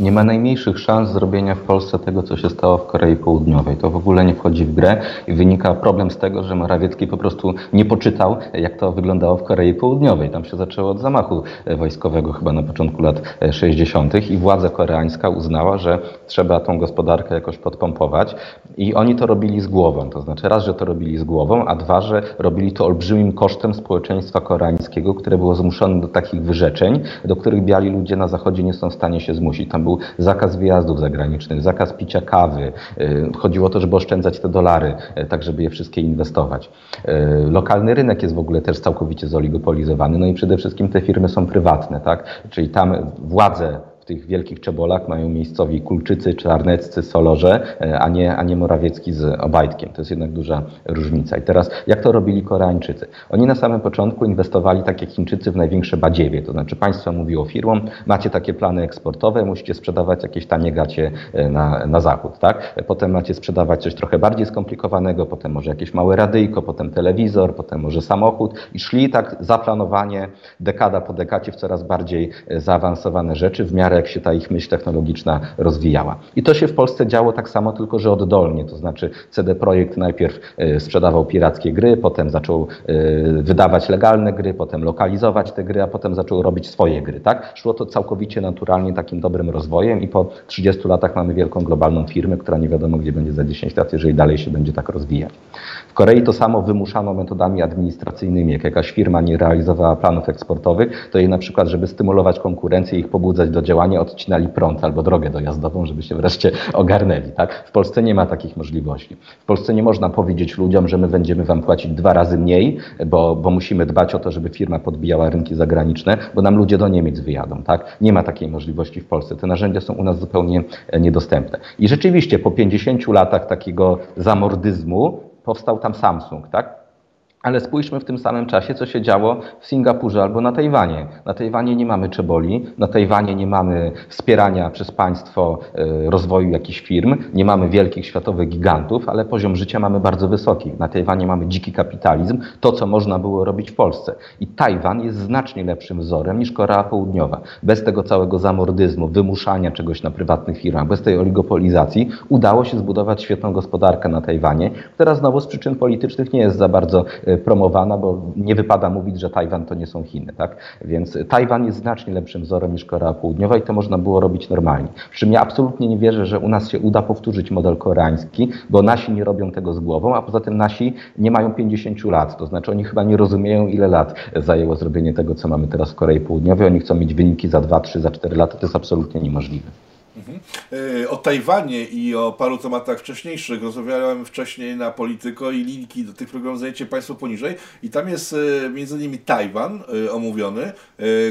B: Nie ma najmniejszych szans zrobienia w Polsce tego, co się stało w Korei Południowej. To w ogóle nie wchodzi w grę i wynika problem z tego, że Morawiecki po prostu nie poczytał, jak to wyglądało w Korei Południowej. Tam się zaczęło od zamachu wojskowego chyba na początku lat 60. i władza koreańska uznała, że trzeba tą gospodarkę jakoś podpompować i oni to robili z głową. To znaczy raz, że to robili z głową, a dwa, że robili to olbrzymim kosztem społeczeństwa koreańskiego, które było zmuszone do takich wyrzeczeń, do których biali ludzie na Zachodzie nie są w stanie się zmusić. Tam był zakaz wyjazdów zagranicznych, zakaz picia kawy. Y, chodziło o to, żeby oszczędzać te dolary, y, tak żeby je wszystkie inwestować. Y, lokalny rynek jest w ogóle też całkowicie zoligopolizowany, no i przede wszystkim te firmy są prywatne, tak? Czyli tam władze tych wielkich czebolach mają miejscowi Kulczycy, Czarneccy, Solorze, e, a nie, a nie Morawiecki z Obajtkiem. To jest jednak duża różnica. I teraz, jak to robili Koreańczycy? Oni na samym początku inwestowali, tak jak Chińczycy, w największe badziewie. To znaczy państwo mówiło firmom, macie takie plany eksportowe, musicie sprzedawać jakieś tanie gacie e, na, na zachód. Tak? Potem macie sprzedawać coś trochę bardziej skomplikowanego, potem może jakieś małe radyjko, potem telewizor, potem może samochód. I szli tak zaplanowanie dekada po dekadzie w coraz bardziej e, zaawansowane rzeczy w miarę jak się ta ich myśl technologiczna rozwijała. I to się w Polsce działo tak samo, tylko że oddolnie, to znaczy CD Projekt najpierw e, sprzedawał pirackie gry, potem zaczął e, wydawać legalne gry, potem lokalizować te gry, a potem zaczął robić swoje gry. Tak? Szło to całkowicie naturalnie takim dobrym rozwojem i po 30 latach mamy wielką globalną firmę, która nie wiadomo gdzie będzie za 10 lat, jeżeli dalej się będzie tak rozwijać. W Korei to samo wymuszano metodami administracyjnymi. Jak jakaś firma nie realizowała planów eksportowych, to jej na przykład, żeby stymulować konkurencję i ich pobudzać do działania, nie odcinali prąd albo drogę dojazdową, żeby się wreszcie ogarnęli. Tak? W Polsce nie ma takich możliwości. W Polsce nie można powiedzieć ludziom, że my będziemy wam płacić dwa razy mniej, bo, bo musimy dbać o to, żeby firma podbijała rynki zagraniczne, bo nam ludzie do Niemiec wyjadą. Tak? Nie ma takiej możliwości w Polsce. Te narzędzia są u nas zupełnie e, niedostępne. I rzeczywiście po 50 latach takiego zamordyzmu powstał tam Samsung. Tak? Ale spójrzmy w tym samym czasie, co się działo w Singapurze albo na Tajwanie. Na Tajwanie nie mamy czeboli, na Tajwanie nie mamy wspierania przez państwo e, rozwoju jakichś firm, nie mamy wielkich światowych gigantów, ale poziom życia mamy bardzo wysoki. Na Tajwanie mamy dziki kapitalizm, to co można było robić w Polsce. I Tajwan jest znacznie lepszym wzorem niż Korea Południowa. Bez tego całego zamordyzmu, wymuszania czegoś na prywatnych firmach, bez tej oligopolizacji udało się zbudować świetną gospodarkę na Tajwanie, która znowu z przyczyn politycznych nie jest za bardzo e, promowana, bo nie wypada mówić, że Tajwan to nie są Chiny. Tak? Więc Tajwan jest znacznie lepszym wzorem niż Korea Południowa i to można było robić normalnie. Przy czym ja absolutnie nie wierzę, że u nas się uda powtórzyć model koreański, bo nasi nie robią tego z głową, a poza tym nasi nie mają 50 lat. To znaczy oni chyba nie rozumieją, ile lat zajęło zrobienie tego, co mamy teraz w Korei Południowej. Oni chcą mieć wyniki za 2, 3, za 4 lata. To jest absolutnie niemożliwe.
A: Mhm. E, o Tajwanie i o paru tematach wcześniejszych rozmawiałem wcześniej na Polityko i linki do tych programów znajdziecie Państwo poniżej. I tam jest e, między innymi Tajwan e, omówiony,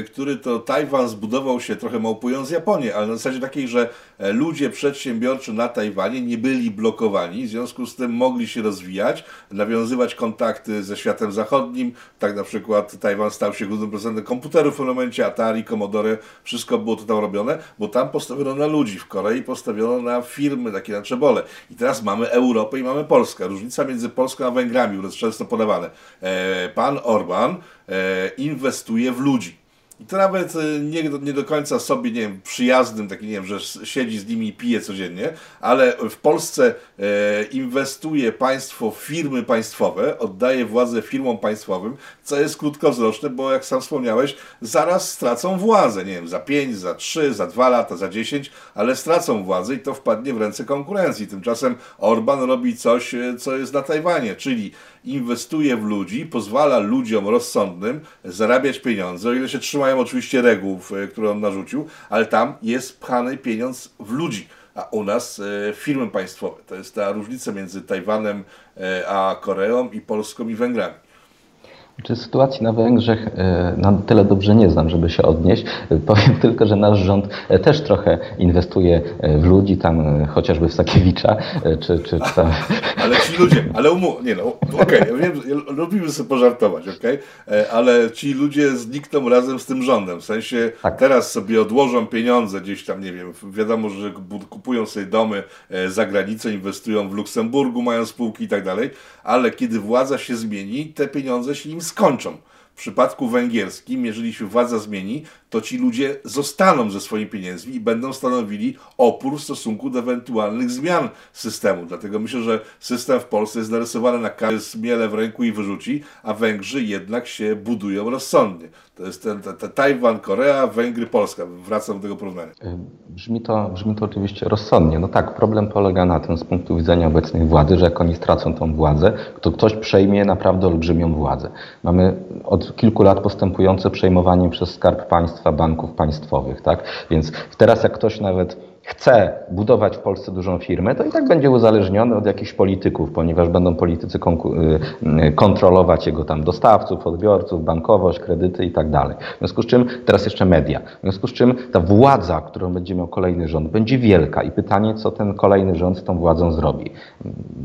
A: który to Tajwan zbudował się trochę małpując Japonię, ale na zasadzie takiej, że ludzie przedsiębiorczy na Tajwanie nie byli blokowani, w związku z tym mogli się rozwijać, nawiązywać kontakty ze światem zachodnim. Tak na przykład Tajwan stał się głównym producentem komputerów w momencie, Atari, Commodore, wszystko było to tam robione, bo tam postawiono na ludzi. W Korei postawiono na firmy, takie na czebole. I teraz mamy Europę i mamy Polskę. Różnica między Polską a Węgrami, jest często podawane. E, pan Orban e, inwestuje w ludzi i to nawet e, nie, nie do końca sobie, nie wiem, przyjaznym, taki, nie wiem, że siedzi z nimi i pije codziennie, ale w Polsce e, inwestuje państwo w firmy państwowe, oddaje władzę firmom państwowym, co jest krótkowzroczne, bo jak sam wspomniałeś, zaraz stracą władzę, nie wiem, za 5, za 3, za 2 lata, za 10, ale stracą władzę i to wpadnie w ręce konkurencji. Tymczasem Orban robi coś, e, co jest na Tajwanie, czyli inwestuje w ludzi, pozwala ludziom rozsądnym zarabiać pieniądze, o ile się trzymają oczywiście reguł, które on narzucił, ale tam jest pchany pieniądz w ludzi, a u nas e, firmy państwowe. To jest ta różnica między Tajwanem e, a Koreą i Polską i Węgrami.
B: Czy sytuacji na Węgrzech e, na tyle dobrze nie znam, żeby się odnieść. Powiem tylko, że nasz rząd e, też trochę inwestuje e, w ludzi, tam chociażby w Sakiewicza, czy, czy, czy tam...
A: Ale ci ludzie, ale umu... nie no, okej, okay, ja wiem, lubimy sobie pożartować, okej, okay? ale ci ludzie znikną razem z tym rządem, w sensie tak. teraz sobie odłożą pieniądze gdzieś tam, nie wiem, wiadomo, że kupują sobie domy za granicą, inwestują w Luksemburgu, mają spółki i tak dalej, ale kiedy władza się zmieni, te pieniądze się im skończą. W przypadku węgierskim, jeżeli się władza zmieni, to ci ludzie zostaną ze swoimi pieniędzmi i będą stanowili opór w stosunku do ewentualnych zmian systemu. Dlatego myślę, że system w Polsce jest narysowany na każdy miele w ręku i wyrzuci, a Węgrzy jednak się budują rozsądnie. To jest ten, ten, ten Tajwan, Korea, Węgry, Polska. Wracam do tego porównania.
B: Brzmi to, brzmi to oczywiście rozsądnie. No tak, problem polega na tym z punktu widzenia obecnej władzy, że jak oni stracą tą władzę, to ktoś przejmie naprawdę olbrzymią władzę. Mamy od kilku lat postępujące przejmowanie przez Skarb Państwa banków państwowych, tak? Więc teraz jak ktoś nawet chce budować w Polsce dużą firmę, to i tak będzie uzależniony od jakichś polityków, ponieważ będą politycy y, y, kontrolować jego tam dostawców, odbiorców, bankowość, kredyty i tak dalej. W związku z czym teraz jeszcze media. W związku z czym ta władza, którą będzie miał kolejny rząd, będzie wielka i pytanie, co ten kolejny rząd z tą władzą zrobi.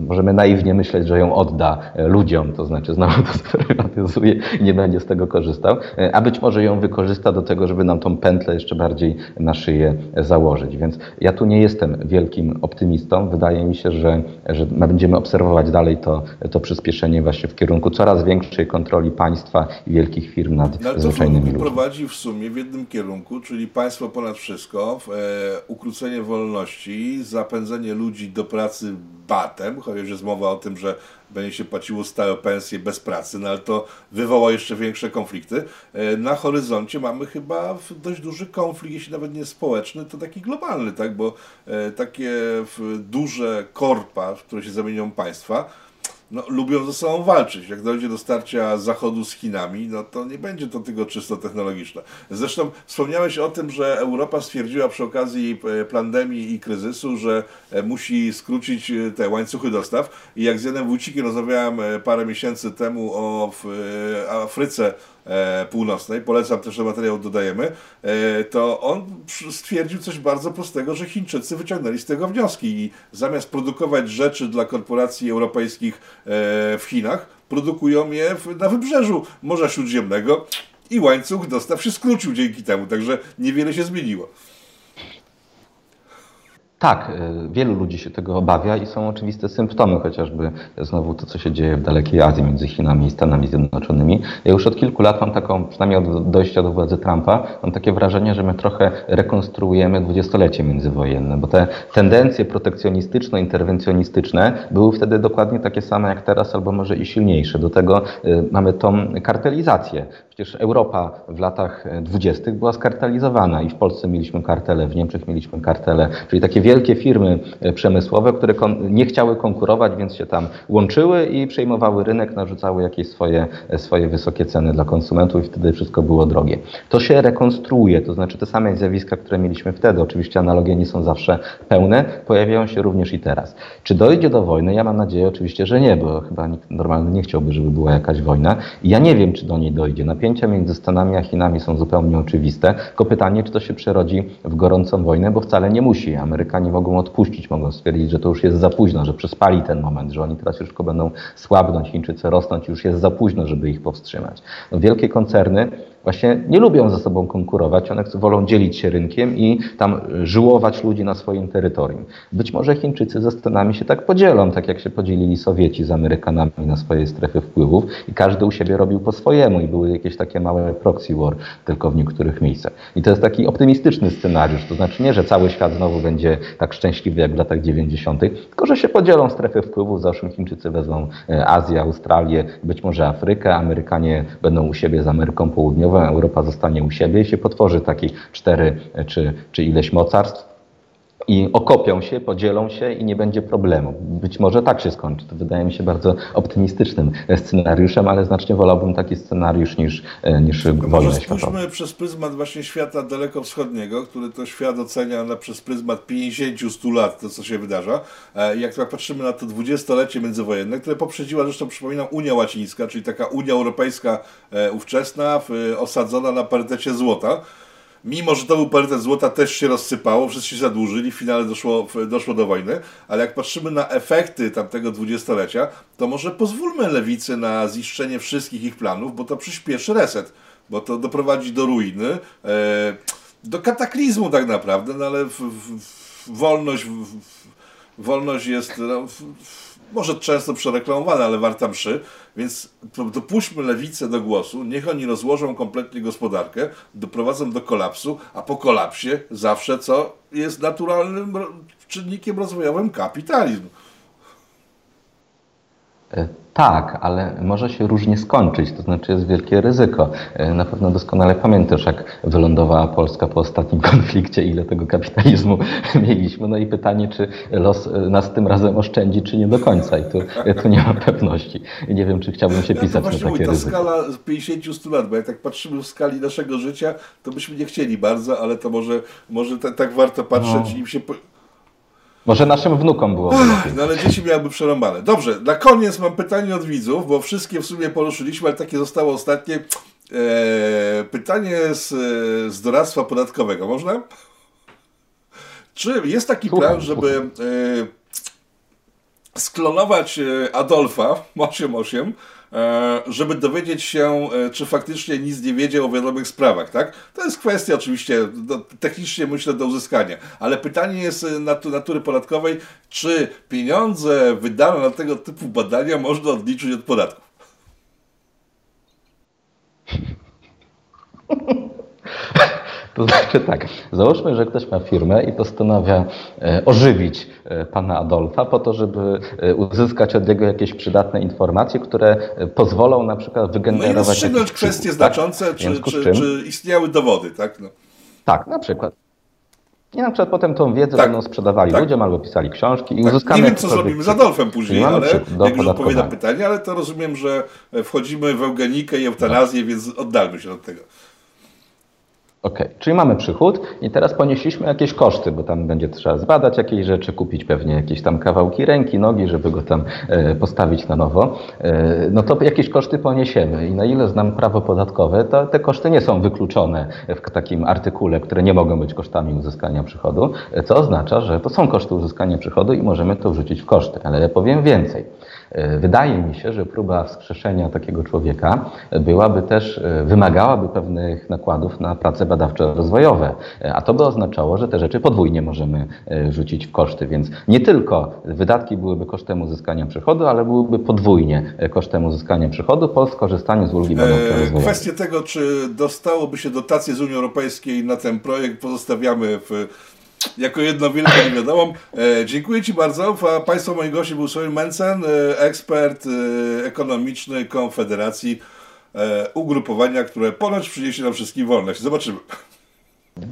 B: Możemy naiwnie myśleć, że ją odda e, ludziom, to znaczy znowu to sprywatyzuje i nie będzie z tego korzystał, e, a być może ją wykorzysta do tego, żeby nam tą pętlę jeszcze bardziej na szyję założyć. Więc ja tu nie jestem wielkim optymistą. Wydaje mi się, że, że będziemy obserwować dalej to, to przyspieszenie właśnie w kierunku coraz większej kontroli państwa i wielkich firm nad no, zwyczajnymi ludźmi.
A: prowadzi w sumie w jednym kierunku, czyli państwo ponad wszystko, e, ukrócenie wolności, zapędzenie ludzi do pracy batem, chociaż jest mowa o tym, że będzie się płaciło stałe pensje bez pracy, no ale to wywoła jeszcze większe konflikty. E, na horyzoncie mamy chyba dość duży konflikt, jeśli nawet nie społeczny, to taki globalny, tak? bo e, takie duże korpa, w które się zamienią państwa, no, lubią ze sobą walczyć. Jak dojdzie do starcia Zachodu z Chinami, no to nie będzie to tylko czysto technologiczne. Zresztą wspomniałeś o tym, że Europa stwierdziła przy okazji e, pandemii i kryzysu, że e, musi skrócić te łańcuchy dostaw. I jak z Janem Wójcikiem rozmawiałem parę miesięcy temu o Afryce Północnej, polecam też, że materiał dodajemy, e, to on stwierdził coś bardzo prostego, że Chińczycy wyciągnęli z tego wnioski i zamiast produkować rzeczy dla korporacji europejskich e, w Chinach, produkują je na wybrzeżu Morza Śródziemnego i łańcuch dostaw się skrócił dzięki temu, także niewiele się zmieniło.
B: Tak, y, wielu ludzi się tego obawia i są oczywiste symptomy, chociażby znowu to, co się dzieje w dalekiej Azji między Chinami i Stanami Zjednoczonymi. Ja już od kilku lat mam taką, przynajmniej od dojścia do władzy Trumpa, mam takie wrażenie, że my trochę rekonstruujemy dwudziestolecie międzywojenne, bo te tendencje protekcjonistyczno-interwencjonistyczne były wtedy dokładnie takie same jak teraz, albo może i silniejsze. Do tego y, mamy tą kartelizację. Przecież Europa w latach dwudziestych była skartelizowana i w Polsce mieliśmy kartele, w Niemczech mieliśmy kartele, czyli takie wielkie firmy e, przemysłowe, które nie chciały konkurować, więc się tam łączyły i przejmowały rynek, narzucały jakieś swoje, e, swoje wysokie ceny dla konsumentów i wtedy wszystko było drogie. To się rekonstruuje, to znaczy te same zjawiska, które mieliśmy wtedy, oczywiście analogie nie są zawsze pełne, pojawiają się również i teraz. Czy dojdzie do wojny? Ja mam nadzieję oczywiście, że nie, bo chyba nikt normalny nie chciałby, żeby była jakaś wojna. I ja nie wiem, czy do niej dojdzie. Napięcia między Stanami a Chinami są zupełnie oczywiste, tylko pytanie, czy to się przerodzi w gorącą wojnę, bo wcale nie musi. Amerykanie Amerykanie mogą odpuścić, mogą stwierdzić, że to już jest za późno, że przespali ten moment, że oni teraz już tylko będą słabnąć, Chińczycy rosnąć, już jest za późno, żeby ich powstrzymać. No, wielkie koncerny właśnie nie lubią ze sobą konkurować, one wolą dzielić się rynkiem i tam żyłować ludzi na swoim terytorium. Być może Chińczycy ze Stanami się tak podzielą, tak jak się podzielili Sowieci z Amerykanami na swoje strefy wpływów i każdy u siebie robił po swojemu i były jakieś takie małe proxy war tylko w niektórych miejscach. I to jest taki optymistyczny scenariusz, to znaczy nie, że cały świat znowu będzie tak szczęśliwy jak w latach 90., tylko że się podzielą strefy wpływów, załóżmy Chińczycy wezmą e, Azję, Australię, być może Afrykę, Amerykanie będą u siebie z Ameryką Południową, Europa zostanie u siebie i się potworzy takich cztery czy, czy ileś mocarstw. I okopią się, podzielą się i nie będzie problemu. Być może tak się skończy. To wydaje mi się bardzo optymistycznym scenariuszem, ale znacznie wolałbym taki scenariusz niż, niż wojnę
A: Może spójrzmy przez pryzmat właśnie świata dalekowschodniego, który to świat ocenia na, przez pryzmat 50-100 lat, to co się wydarza. E, jak tak patrzymy na to dwudziestolecie międzywojenne, które poprzedziła, zresztą przypominam, Unia Łacińska, czyli taka Unia Europejska e, ówczesna, osadzona na parytecie złota, mimo że to był parytet złota, też się rozsypało, wszyscy się zadłużyli, w finale doszło, doszło do wojny, ale jak patrzymy na efekty tamtego dwudziestolecia, to może pozwólmy lewicy na ziszczenie wszystkich ich planów, bo to przyspieszy reset, bo to doprowadzi do ruiny, e, do kataklizmu tak naprawdę, no ale w, w, wolność, w, wolność jest no, może często przereklamowana, ale warta mszy, więc dopuśćmy lewicę do głosu, niech oni rozłożą kompletnie gospodarkę, doprowadzą do kolapsu, a po kolapsie zawsze co jest naturalnym czynnikiem rozwojowym kapitalizm.
B: E, tak, ale może się różnie skończyć, to znaczy jest wielkie ryzyko. E, na pewno doskonale pamiętasz, jak wylądowała Polska po ostatnim konflikcie, ile tego kapitalizmu mieliśmy. No i pytanie, czy los e, nas tym razem oszczędzi, czy nie do końca. I tu, tu nie mam pewności. Nie wiem, czy chciałbym się pisać ja na takie
A: mówię,
B: ta ryzyko.
A: skala 50-100 lat, bo jak tak patrzymy w skali naszego życia, to byśmy nie chcieli bardzo, ale to może, może tak warto patrzeć no. i im się...
B: Może naszym wnukom było.
A: No ale dzieci miałyby przerąbane. Dobrze, na koniec mam pytanie od widzów, bo wszystkie w sumie poruszyliśmy, ale takie zostało ostatnie. Eee, pytanie z, z doradztwa podatkowego. Można? Czy jest taki plan, żeby e, sklonować Adolfa 88 E, żeby dowiedzieć się, e, czy faktycznie nic nie wiedział o wiadomych sprawach, tak? To jest kwestia oczywiście do, technicznie myślę do uzyskania, ale pytanie jest e, natury podatkowej, czy pieniądze wydane na tego typu badania można odliczyć od podatków?
B: To znaczy tak, załóżmy, że ktoś ma firmę i postanawia e, ożywić e, pana Adolfa po to, żeby e, uzyskać od niego jakieś przydatne informacje, które pozwolą na przykład wygenerować... No i
A: rozstrzygnąć kwestie tak? znaczące, czy, czy, czy, istniały dowody, tak? No.
B: Tak, na przykład. I na przykład potem tą wiedzę tak, będą sprzedawali tak. ludziom albo pisali książki i tak. uzyskamy...
A: Nie wiem, co zrobimy z Adolfem później, ale jak już odpowie na pytanie, ale to rozumiem, że wchodzimy w eugenikę i eutanazję, no. więc oddalmy się od tego.
B: Ok, czyli mamy przychód i teraz ponieśliśmy jakieś koszty, bo tam będzie trzeba zbadać jakieś rzeczy, kupić pewnie jakieś tam kawałki ręki, nogi, żeby go tam e, postawić na nowo. E, no to jakieś koszty poniesiemy i na ile znam prawo podatkowe, to te koszty nie są wykluczone w takim artykule, które nie mogą być kosztami uzyskania przychodu, co oznacza, że to są koszty uzyskania przychodu i możemy to wrzucić w koszty. Ale ja powiem więcej. E, wydaje mi się, że próba wskrzeszenia takiego człowieka byłaby też, e, wymagałaby pewnych nakładów na prace badawczo-rozwojowe, e, a to by oznaczało, że te rzeczy podwójnie możemy rzucić w koszty, więc nie tylko wydatki byłyby kosztem uzyskania przychodu, ale byłyby podwójnie kosztem uzyskania przychodu po skorzystaniu z ulgi badawczo-rozwojowej.
A: Kwestię tego, czy dostałoby się dotacje z Unii Europejskiej na ten projekt pozostawiamy w jako jedno wielkie niewiadomą. E, dziękuję Ci bardzo. Państwo moim gościem był Sławomir Mencen, e, ekspert e, ekonomiczny Konfederacji, e, ugrupowania, które ponoć przyniesie nam wszystkim wolność. Zobaczymy.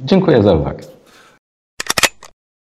B: Dziękuję za uwagę.